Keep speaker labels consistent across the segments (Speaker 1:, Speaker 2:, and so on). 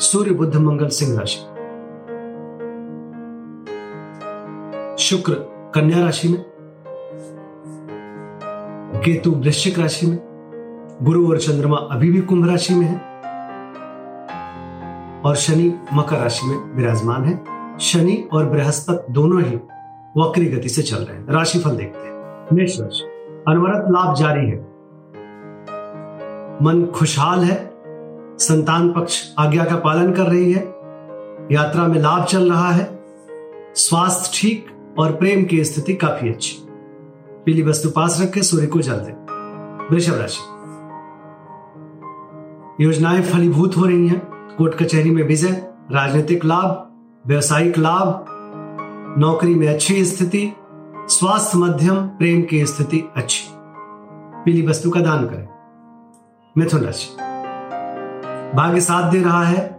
Speaker 1: सूर्य बुद्ध मंगल सिंह राशि। शुक्र कन्या राशि में। केतु वृश्चिक राशि में। गुरु और चंद्रमा अभी भी कुंभ राशि में है। और शनि मकर राशि में विराजमान है। शनि और बृहस्पति दोनों ही वक्री गति से चल रहे हैं। राशिफल देखते हैं। मेष राशि। अनवरत लाभ जारी है। मन खुशहाल है। संतान पक्ष आज्ञा का पालन कर रही है। यात्रा में लाभ चल रहा है। स्वास्थ्य ठीक और प्रेम की स्थिति काफ़ी अच्छी। पीली वस्तु पास रख के सूर्य को जल दे। वृषभ राशि। योजनाएँ फलीभूत हो रही हैं। कोर्ट कचहरी में विजय, राजनीतिक लाभ, व्यवसायिक लाभ, नौकरी में अच्छी स्थिति, स्वास्थ्य मध्यम, प्रेम की स्थिति अच्छी। पीली वस्तु का दान करें। मिथुन राशि। भाग्य साथ दे रहा है।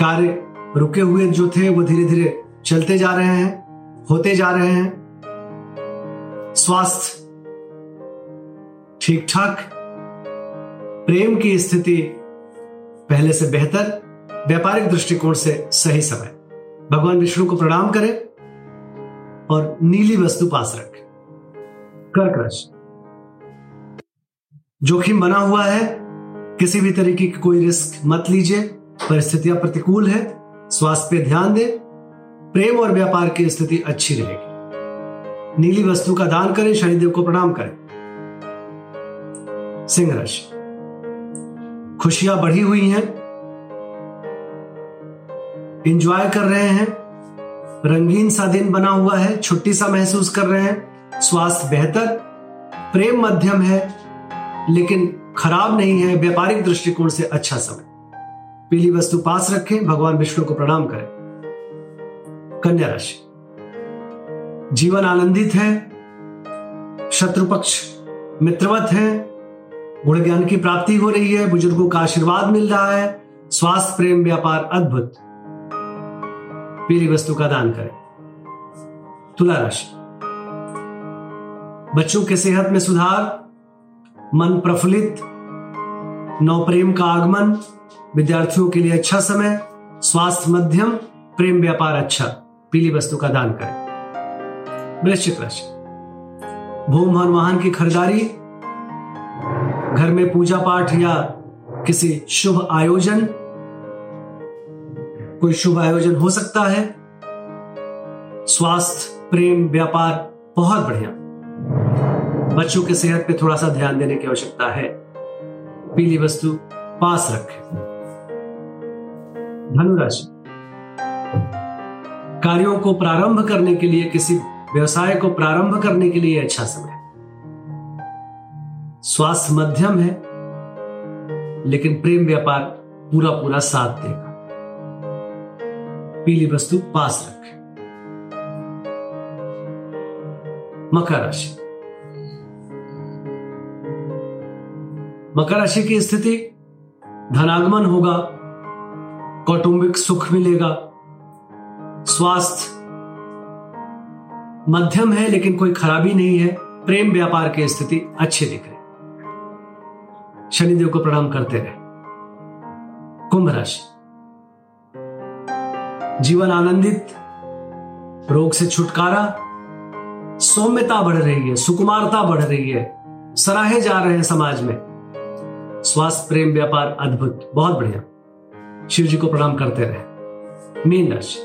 Speaker 1: कार्य रुके हुए जो थे, वो धीरे धीरे चलते जा रहे हैं, होते जा रहे हैं। स्वास्थ्य ठीक ठाक प्रेम की स्थिति पहले से बेहतर, व्यापारिक दृष्टिकोण से सही समय। भगवान विष्णु को प्रणाम करें और नीली वस्तु पास रखें। कर्क राशि जोखिम बना हुआ है किसी भी तरीके की कोई रिस्क मत लीजिए। परिस्थितियाँ प्रतिकूल है। स्वास्थ्य पे ध्यान दें। प्रेम और व्यापार की स्थिति अच्छी रहेगी। नीली वस्तु का दान करें, शनिदेव को प्रणाम करें। सिंह राशि। खुशियाँ बढ़ी हुई हैं। इंजॉय कर रहे हैं। रंगीन सा दिन बना हुआ है। छुट्टी सा महसूस कर रहे हैं। स्वास्थ्य बेहतर। प्रेम मध्यम है। लेकिन खराब नहीं है, व्यापारिक दृष्टिकोण से अच्छा समय। पीली वस्तु पास रखें, भगवान विष्णु को प्रणाम करें। कन्या राशि। जीवन आनंदित है शत्रु पक्ष मित्रवत है, गुण ज्ञान की प्राप्ति हो रही है, बुज़ुर्गों का आशीर्वाद मिल रहा है, स्वास्थ्य, प्रेम, व्यापार अद्भुत। पीली वस्तु का दान करें। तुला राशि। बच्चों के सेहत में सुधार मन प्रफुल्लित नव प्रेम का आगमन, विद्यार्थियों के लिए अच्छा समय, स्वास्थ्य मध्यम, प्रेम व्यापार अच्छा। पीली वस्तु का दान करें। वृश्चिक राशि। भूम भवन वाहन की खरीदारी, घर में पूजा पाठ या किसी शुभ आयोजन, कोई शुभ आयोजन हो सकता है। स्वास्थ्य, प्रेम, व्यापार बहुत बढ़िया। बच्चों के सेहत पे थोड़ा सा ध्यान देने की आवश्यकता है। पीली वस्तु पास रखें। धनुराशि। कार्यों को प्रारंभ करने के लिए, किसी व्यवसाय को प्रारंभ करने के लिए अच्छा समय। स्वास्थ्य मध्यम है, लेकिन प्रेम व्यापार पूरा पूरा साथ देगा। पीली वस्तु पास रखें। मकर राशि। मकर राशि की स्थिति, धनागमन होगा, कौटुंबिक सुख मिलेगा, स्वास्थ्य मध्यम है, लेकिन कोई खराबी नहीं है, प्रेम व्यापार की स्थिति अच्छी दिख रही शनिदेव को प्रणाम करते रहे। कुंभ राशि। जीवन आनंदित, रोग से छुटकारा, सौम्यता बढ़ रही है, सुकुमारता बढ़ रही है, सराहे जा रहे हैं समाज में। स्वास्थ्य, प्रेम, व्यापार, अद्भुत, बहुत बढ़िया। शिव जी को प्रणाम करते रहे। मीन राशि।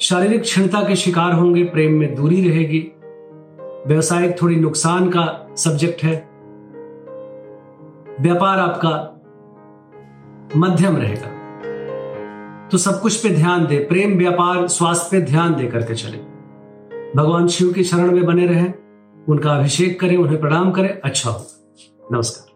Speaker 1: शारीरिक क्षणता के शिकार होंगे, प्रेम में दूरी रहेगी। व्यवसायिक थोड़ी नुकसान का सब्जेक्ट है। व्यापार आपका मध्यम रहेगा। तो सब कुछ पे ध्यान दे, प्रेम, व्यापार, स्वास्थ्य पे ध्यान दे करके चले। भगवान शिव की शरण में बने रहें, उनका अभिषेक करें, उन्हें प्रणाम करें अच्छा होगा। नमस्कार।